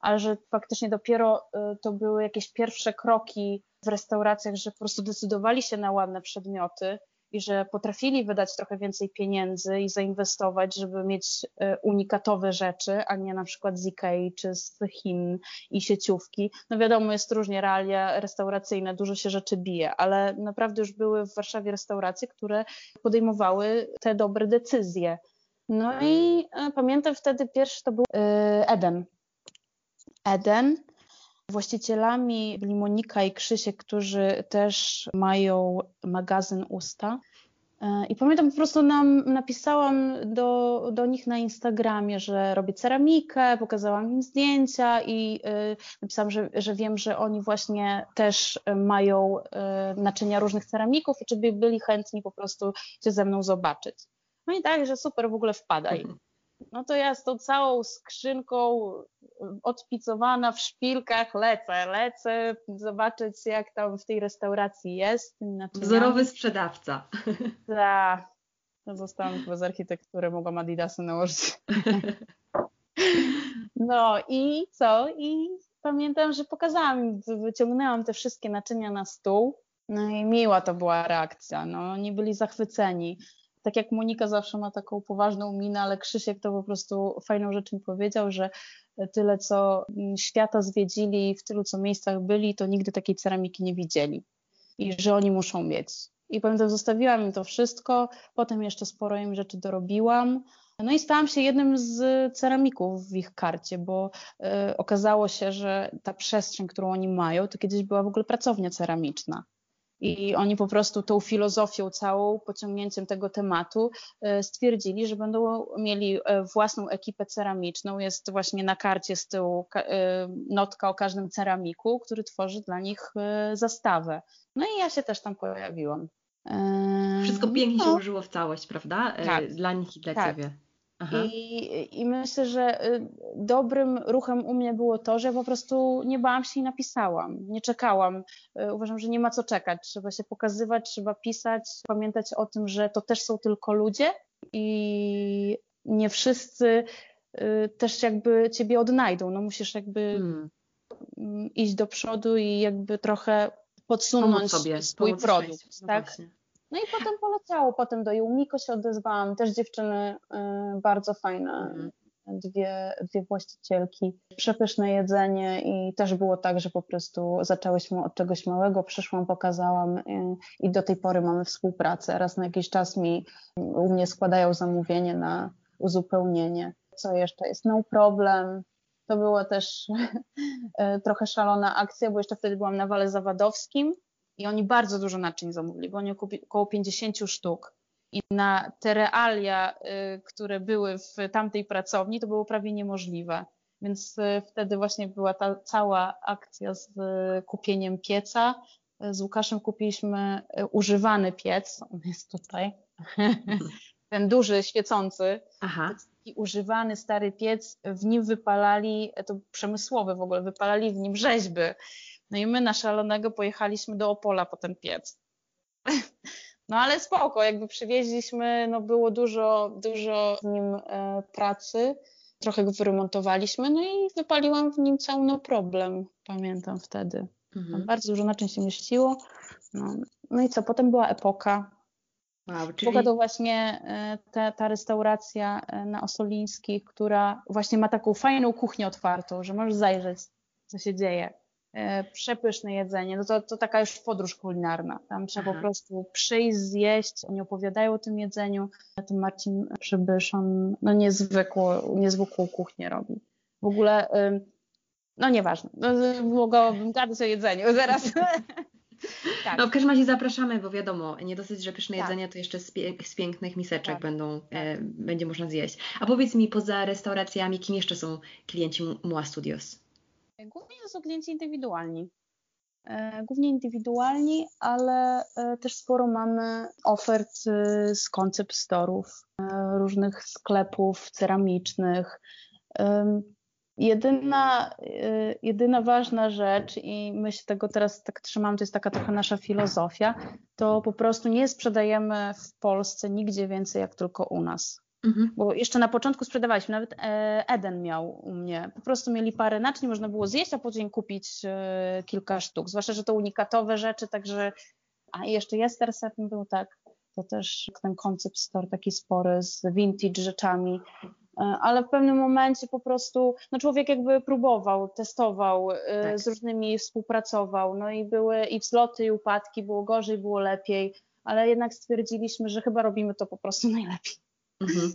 ale że faktycznie dopiero to były jakieś pierwsze kroki w restauracjach, że po prostu decydowali się na ładne przedmioty i że potrafili wydać trochę więcej pieniędzy i zainwestować, żeby mieć e, unikatowe rzeczy, a nie na przykład z Ikei czy z Chin i sieciówki. No wiadomo, jest różnie realia restauracyjne, dużo się rzeczy bije, ale naprawdę już były w Warszawie restauracje, które podejmowały te dobre decyzje. No i e, pamiętam wtedy pierwszy to był e, Eden. Eden Właścicielami byli Monika i Krzysiek, którzy też mają magazyn Usta. E, I pamiętam, po prostu nam napisałam do, do nich na Instagramie, że robię ceramikę, pokazałam im zdjęcia i y, napisałam, że, że wiem, że oni właśnie też mają y, naczynia różnych ceramików i czy by byli chętni po prostu się ze mną zobaczyć. No i tak, że super, w ogóle wpadaj. No to ja z tą całą skrzynką odpicowana w szpilkach lecę, lecę zobaczyć jak tam w tej restauracji jest. Wzorowy sprzedawca. Tak. No zostałam chyba z architektury, mogłam adidasy nałożyć. No i co? I pamiętam, że pokazałam, wyciągnęłam te wszystkie naczynia na stół No i miła to była reakcja. No, oni byli zachwyceni. Tak jak Monika zawsze ma taką poważną minę, ale Krzysiek to po prostu fajną rzecz mi powiedział, że tyle co świata zwiedzili, w tylu co miejscach byli, to nigdy takiej ceramiki nie widzieli. I że oni muszą mieć. I pamiętam, zostawiłam im to wszystko, potem jeszcze sporo im rzeczy dorobiłam. No i stałam się jednym z ceramików w ich karcie, bo y, okazało się, że ta przestrzeń, którą oni mają, to kiedyś była w ogóle pracownia ceramiczna. I oni po prostu tą filozofią całą, pociągnięciem tego tematu y, stwierdzili, że będą mieli y, własną ekipę ceramiczną. Jest właśnie na karcie z tyłu notka o każdym ceramiku, który tworzy dla nich zastawę. No i ja się też tam pojawiłam. Wszystko pięknie no. się ułożyło w całość, prawda? Tak. Dla nich i dla tak. Ciebie. I, I myślę, że y, dobrym ruchem u mnie było to, że po prostu nie bałam się i napisałam. Nie czekałam. Y, uważam, że nie ma co czekać. Trzeba się pokazywać, trzeba pisać, pamiętać o tym, że to też są tylko ludzie i nie wszyscy y, też jakby ciebie odnajdą. No musisz jakby hmm. Mm, iść do przodu i jakby trochę podsunąć sobie, swój produkt. No tak? Właśnie. No i potem poleciało, potem do Jumiko się odezwałam, też dziewczyny y, bardzo fajne, mhm. dwie, dwie właścicielki, przepyszne jedzenie i też było tak, że po prostu zaczęłyśmy od czegoś małego, przyszłam, pokazałam y, i do tej pory mamy współpracę. Raz na jakiś czas mi u mnie składają zamówienie na uzupełnienie. Co jeszcze jest? No problem, to była też y, trochę szalona akcja, bo jeszcze wtedy byłam na Wale Zawadowskim i oni bardzo dużo naczyń zamówili, bo oni około 50 sztuk. I na te realia, y, które były w tamtej pracowni, to było prawie niemożliwe. Więc y, wtedy właśnie była ta cała akcja z y, kupieniem pieca. Z Łukaszem kupiliśmy używany piec, on jest tutaj, ten duży, świecący, Aha. taki używany stary piec, w nim wypalali, to przemysłowy w ogóle, wypalali w nim rzeźby. No i my na szalonego pojechaliśmy do Opola po ten piec. No ale spoko, jakby przywieźliśmy, no było dużo, dużo w nim e, pracy, trochę go wyremontowaliśmy, no i wypaliłam w nim cały no problem, pamiętam wtedy. Mhm. Bardzo dużo naczyń się mieściło. No, no i co, potem była epoka. Wow, czyli... Epoka to właśnie e, ta, ta restauracja e, na Osolińskich, która właśnie ma taką fajną kuchnię otwartą, że możesz zajrzeć, co się dzieje. E, przepyszne jedzenie, no to, to taka już podróż kulinarna. Tam trzeba Aha. po prostu przyjść, zjeść, oni opowiadają o tym jedzeniu. Ten Marcin Przybysz, on no niezwykłą, niezwykłą kuchnię robi. W ogóle, no nieważne, no, mogłabym gadać o jedzeniu zaraz. Tak. No w każdym razie zapraszamy, bo wiadomo, nie dosyć, że pyszne tak. jedzenie, to jeszcze z, pie z pięknych miseczek tak. będą, e, tak. będzie można zjeść. A powiedz mi, poza restauracjami, kim jeszcze są klienci Mua Studios? Głównie to są klienci indywidualni. E, głównie indywidualni, ale e, też sporo mamy ofert e, z koncept storów, różnych sklepów ceramicznych. Jedyna, jedyna ważna rzecz, i my się tego teraz tak trzymamy, to jest taka trochę nasza filozofia, to po prostu nie sprzedajemy w Polsce nigdzie więcej jak tylko u nas. Mhm. Bo jeszcze na początku sprzedawaliśmy, nawet e, Eden miał u mnie. Po prostu mieli parę naczyń, można było zjeść, a później kupić e, kilka sztuk. Zwłaszcza, że to unikatowe rzeczy, także. A jeszcze Jester był tak. To też ten koncept store taki spory z vintage rzeczami. E, ale w pewnym momencie po prostu no człowiek jakby próbował, testował, tak. z różnymi współpracował. No i były i wzloty, i upadki, było gorzej, było lepiej, ale jednak stwierdziliśmy, że chyba robimy to po prostu najlepiej. Mhm.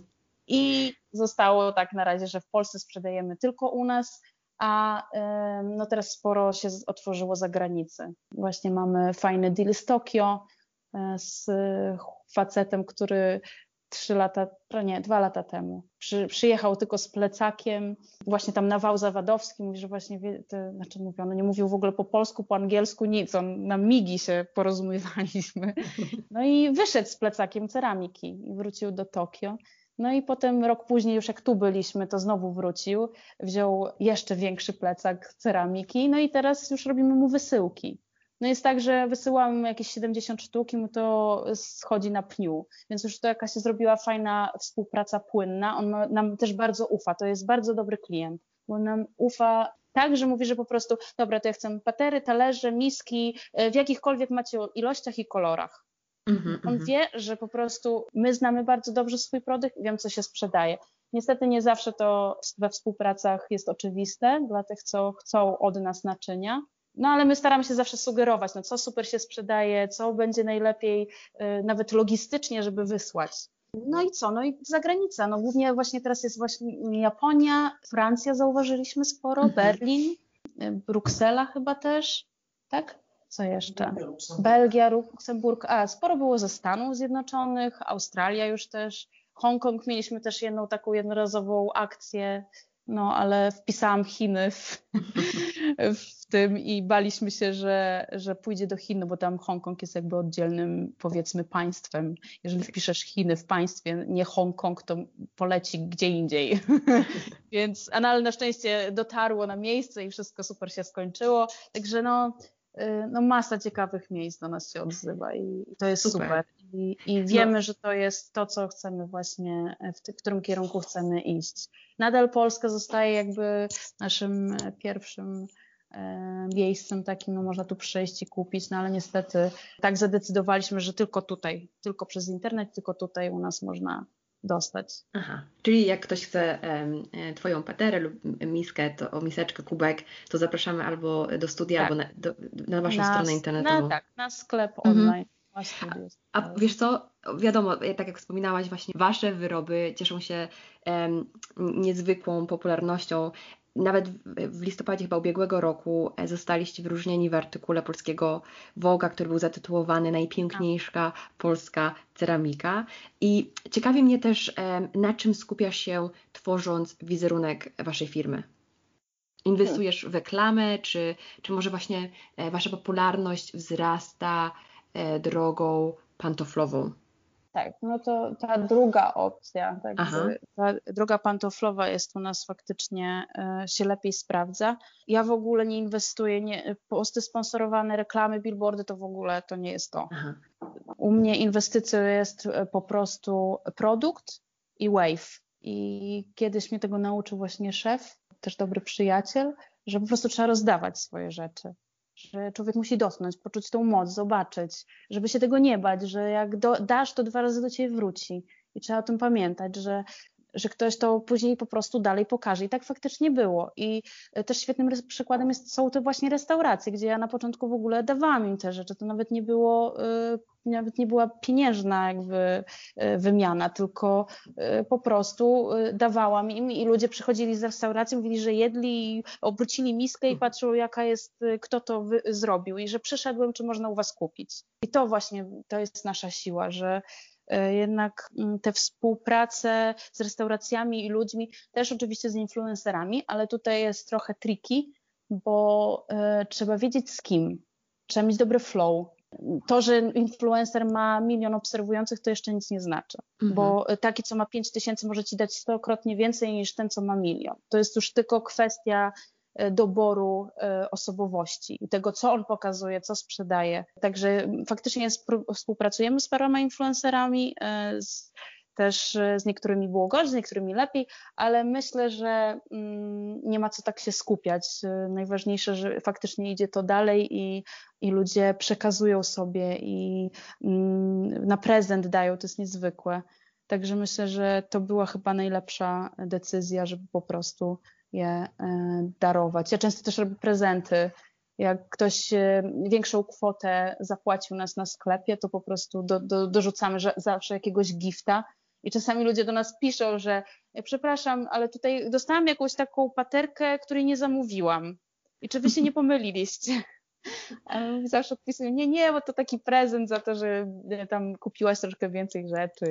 I zostało tak na razie, że w Polsce sprzedajemy tylko u nas, a no teraz sporo się otworzyło za granicę. Właśnie mamy fajny deal z Tokio e, z facetem, który trzy lata, nie, dwa lata temu przy, przyjechał tylko z plecakiem, właśnie tam na wał zawadowski, mówi, że właśnie, wie, to, znaczy mówi, on nie mówił w ogóle po polsku, po angielsku, nic, on na migi się porozumiewaliśmy. No i wyszedł z plecakiem ceramiki i wrócił do Tokio. No i potem rok później, już jak tu byliśmy, to znowu wrócił, wziął jeszcze większy plecak ceramiki, no i teraz już robimy mu wysyłki. No jest tak, że wysyłamy mu jakieś 70 sztuk i mu to schodzi na pniu, więc już to jakaś się zrobiła fajna współpraca płynna. On nam też bardzo ufa, to jest bardzo dobry klient, bo nam ufa tak, że mówi, że po prostu, dobra, to ja chcę patery, talerze, miski, e, w jakichkolwiek macie ilościach i kolorach. Mm-hmm, On mm-hmm. wie, że po prostu my znamy bardzo dobrze swój produkt i wiem, co się sprzedaje. Niestety nie zawsze to we współpracach jest oczywiste dla tych, co chcą od nas naczynia. No ale my staramy się zawsze sugerować, no co super się sprzedaje, co będzie najlepiej, yy, nawet logistycznie, żeby wysłać. No i co? No i zagranica. No głównie właśnie teraz jest właśnie Japonia, Francja zauważyliśmy sporo, mhm. Berlin, y, Bruksela chyba też, tak? Co jeszcze? Belgia, Luksemburg, a sporo było ze Stanów Zjednoczonych, Australia już też, Hongkong mieliśmy też jedną taką jednorazową akcję no ale wpisałam Chiny w, w tym i baliśmy się, że, że pójdzie do Chin, no bo tam Hongkong jest jakby oddzielnym powiedzmy państwem. Jeżeli wpiszesz Chiny w państwie, nie Hongkong, to poleci gdzie indziej. Więc, no, ale na szczęście dotarło na miejsce i wszystko super się skończyło. Także no, no masa ciekawych miejsc do nas się odzywa i to jest super. super. I, I, no. wiemy, że to jest to, co chcemy właśnie, w, w którym kierunku chcemy iść. Nadal Polska zostaje jakby naszym pierwszym e, miejscem takim, no można tu przyjść i kupić, no ale niestety tak zadecydowaliśmy, że tylko tutaj, tylko przez internet, tylko tutaj u nas można dostać. Aha, czyli jak ktoś chce um, Twoją paterę lub miskę, to miseczkę, kubek, to zapraszamy albo do studia, tak. albo na, do, na Waszą na, stronę internetową. Na, tak, na sklep mhm. online. A wiesz co, wiadomo, tak jak wspominałaś, właśnie Wasze wyroby cieszą się um, niezwykłą popularnością. Nawet w listopadzie chyba ubiegłego roku e, zostaliście wyróżnieni w artykule polskiego Woga, który był zatytułowany Najpiękniejsza polska ceramika. I ciekawi mnie też, na czym skupiasz się tworząc wizerunek Waszej firmy? Inwestujesz w reklamę, czy, czy może właśnie e, Wasza popularność wzrasta E, drogą pantoflową. Tak, no to ta druga opcja, tak, ta droga pantoflowa jest u nas faktycznie e, się lepiej sprawdza. Ja w ogóle nie inwestuję, nie, posty sponsorowane, reklamy, billboardy to w ogóle to nie jest to. Aha. U mnie inwestycją jest e, po prostu produkt i wave. I kiedyś mnie tego nauczył właśnie szef, też dobry przyjaciel, że po prostu trzeba rozdawać swoje rzeczy że człowiek musi dotknąć, poczuć tą moc, zobaczyć, żeby się tego nie bać, że jak do, dasz, to dwa razy do ciebie wróci. I trzeba o tym pamiętać, że że ktoś to później po prostu dalej pokaże. I tak faktycznie było. I e, też świetnym przykładem jest, są te właśnie restauracje, gdzie ja na początku w ogóle dawałam im te rzeczy. To nawet nie było, e, nawet nie była pieniężna jakby e, wymiana, tylko po prostu dawałam im i ludzie przychodzili z restauracji, mówili, że jedli obrócili miskę i patrzył jaka jest, kto to zrobił i że przyszedłem, czy można u was kupić. I to właśnie, to jest nasza siła, że jednak mm, te współprace z restauracjami i ludźmi, też oczywiście z influencerami, ale tutaj jest trochę tricky, bo e, trzeba wiedzieć z kim, trzeba mieć dobry flow. To, że influencer ma milion obserwujących, to jeszcze nic nie znaczy, mhm. bo taki, co ma 5 tysięcy, może ci dać stokrotnie więcej niż ten, co ma milion. To jest już tylko kwestia E, doboru e, osobowości i tego, co on pokazuje, co sprzedaje. Także faktycznie współpracujemy z paroma influencerami, e, z, też z niektórymi było gorzej, z niektórymi lepiej, ale myślę, że mm, nie ma co tak się skupiać. Najważniejsze, że faktycznie idzie to dalej i, i ludzie przekazują sobie i mm, na prezent dają, to jest niezwykłe. Także myślę, że to była chyba najlepsza decyzja, żeby po prostu je e, darować. Ja często też robię prezenty. Jak ktoś e, większą kwotę zapłacił nas na sklepie, to po prostu do, do, dorzucamy zawsze jakiegoś gifta. I czasami ludzie do nas piszą, że e, przepraszam, ale tutaj dostałam jakąś taką paterkę, której nie zamówiłam. I czy wy się nie pomyliliście? Zawsze odpisują, nie, nie, bo to taki prezent za to, że tam kupiłaś troszkę więcej rzeczy.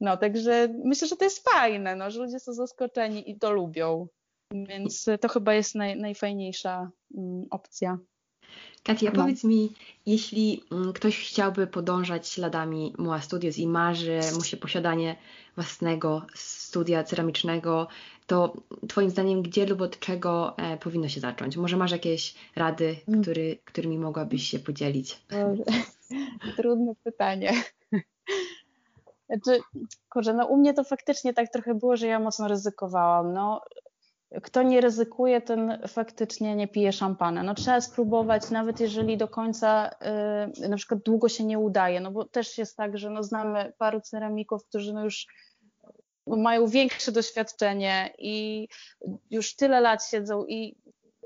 No, także myślę, że to jest fajne, no, że ludzie są zaskoczeni i to lubią. Więc to chyba jest naj, najfajniejsza mm, opcja. Katia, no. powiedz mi, jeśli mm, ktoś chciałby podążać śladami Moa Studios i marzy mu się posiadanie własnego studia ceramicznego, to Twoim zdaniem gdzie lub od czego e, powinno się zacząć? Może masz jakieś rady, mm. który, którymi mogłabyś się podzielić? Trudne pytanie. Znaczy, kurczę, no u mnie to faktycznie tak trochę było, że ja mocno ryzykowałam. No, kto nie ryzykuje, ten faktycznie nie pije szampana. No trzeba spróbować, nawet jeżeli do końca y, na przykład długo się nie udaje, no bo też jest tak, że no znamy paru ceramików, którzy no już mają większe doświadczenie i już tyle lat siedzą i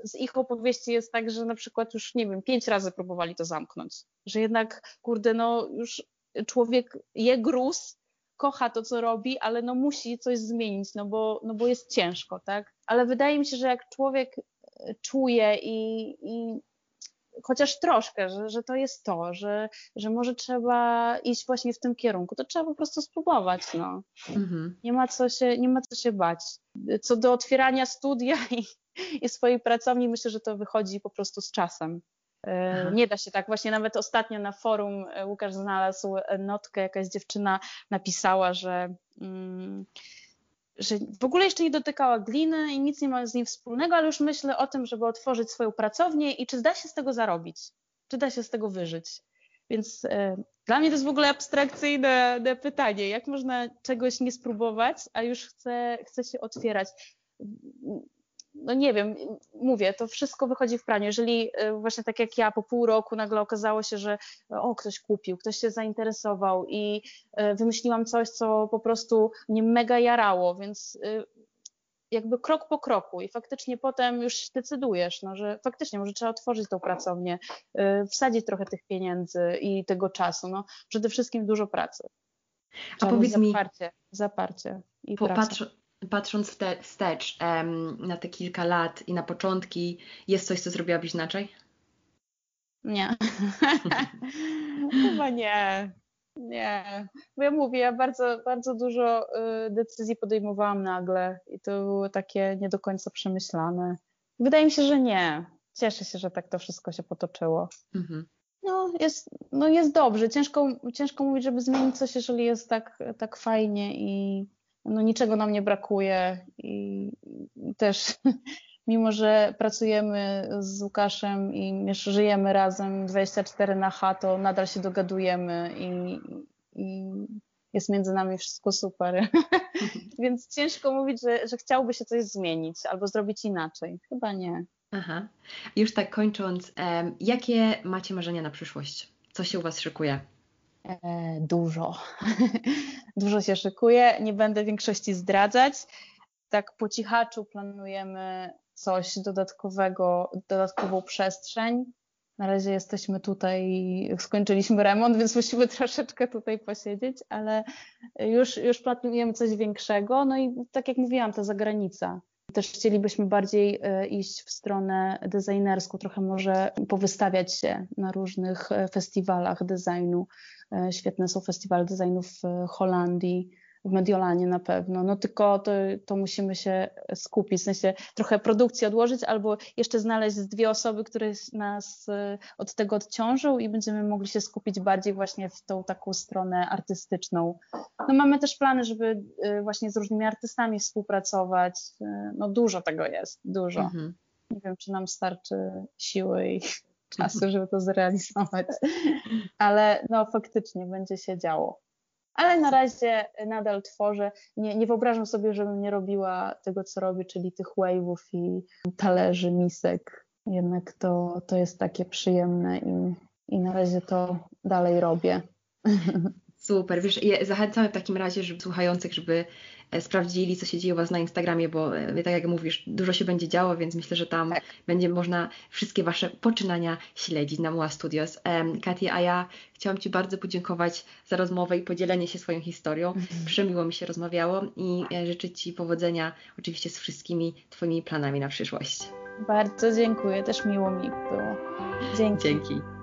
z ich opowieści jest tak, że na przykład już, nie wiem, pięć razy próbowali to zamknąć. Że jednak, kurde, no już człowiek je gruz, kocha to, co robi, ale no musi coś zmienić, no bo, no bo jest ciężko, tak? Ale wydaje mi się, że jak człowiek e, czuje i, i chociaż troszkę, że, że to jest to, że, że może trzeba iść właśnie w tym kierunku, to trzeba po prostu spróbować. No. Mhm. Nie, ma co się, nie ma co się bać. Co do otwierania studia i, i swojej pracowni, myślę, że to wychodzi po prostu z czasem. E. Nie da się tak. Właśnie nawet ostatnio na forum e, Łukasz znalazł notkę, jakaś dziewczyna napisała, że, mm, że w ogóle jeszcze nie dotykała gliny i nic nie ma z nim wspólnego, ale już myślę o tym, żeby otworzyć swoją pracownię i czy da się z tego zarobić, czy da się z tego wyżyć. Więc e, dla mnie to jest w ogóle abstrakcyjne pytanie, jak można czegoś nie spróbować, a już chce, chce się otwierać no nie wiem, mówię, to wszystko wychodzi w praniu. Jeżeli e, właśnie tak jak ja po pół roku nagle okazało się, że o, ktoś kupił, ktoś się zainteresował i e, wymyśliłam coś, co po prostu mnie mega jarało, więc e, jakby krok po kroku i faktycznie potem już decydujesz, no, że faktycznie może trzeba otworzyć tą pracownię, wsadzić trochę tych pieniędzy i tego czasu, no przede wszystkim dużo pracy. Trzeba A powiedz mi, zaparcie, zaparcie i po, patrz, patrząc wstecz um, na te kilka lat i na początki, jest coś, co zrobiłabyś inaczej? Nie. Chyba nie. Nie. Bo ja mówię, ja bardzo, bardzo dużo y, decyzji podejmowałam nagle i to było takie nie do końca przemyślane. Wydaje mi się, że nie. Cieszę się, że tak to wszystko się potoczyło. Mhm. No, jest, no jest dobrze. Ciężko, ciężko mówić, żeby zmienić coś, jeżeli jest tak, tak fajnie i, no niczego nam nie brakuje i, też mimo, że pracujemy z Łukaszem i żyjemy razem 24 na H, to nadal się dogadujemy i, i jest między nami wszystko super. Więc ciężko mówić, że, że chciałby się coś zmienić albo zrobić inaczej. Chyba nie. Aha. Już tak kończąc, um, jakie macie marzenia na przyszłość? Co się u Was szykuje? E, dużo. dużo się szykuje. Nie będę większości zdradzać. Tak po cichaczu planujemy coś dodatkowego, dodatkową przestrzeń. Na razie jesteśmy tutaj, skończyliśmy remont, więc musimy troszeczkę tutaj posiedzieć, ale już, już planujemy coś większego. No i tak jak mówiłam, ta zagranica. Też chcielibyśmy bardziej e, iść w stronę designerską, trochę może powystawiać się na różnych e, festiwalach designu. E, świetne są festiwale designu w Holandii, w Mediolanie na pewno, no tylko to, to musimy się skupić, w sensie trochę produkcji odłożyć albo jeszcze znaleźć dwie osoby, które nas od tego odciążą i będziemy mogli się skupić bardziej właśnie w tą taką stronę artystyczną. No mamy też plany, żeby właśnie z różnymi artystami współpracować, no dużo tego jest, dużo. Mhm. Nie wiem, czy nam starczy siły i czasu, żeby to zrealizować. Ale no faktycznie będzie się działo. Ale na razie nadal tworzę. Nie, nie wyobrażam sobie, żebym nie robiła tego, co robię, czyli tych wave'ów i talerzy, misek. Jednak to, to jest takie przyjemne i, i na razie to dalej robię. Super. Wiesz, zachęcamy w takim razie żeby, słuchających, żeby e, sprawdzili, co się dzieje u Was na Instagramie, bo e, tak jak mówisz, dużo się będzie działo, więc myślę, że tam tak. będzie można wszystkie Wasze poczynania śledzić na Muła Studios. Um, Katia, a ja chciałam Ci bardzo podziękować za rozmowę i podzielenie się swoją historią. Mhm. Przemiło mi się rozmawiało i e, życzę Ci powodzenia oczywiście z wszystkimi Twoimi planami na przyszłość. Bardzo dziękuję, też miło mi było. Dzięki. Dzięki.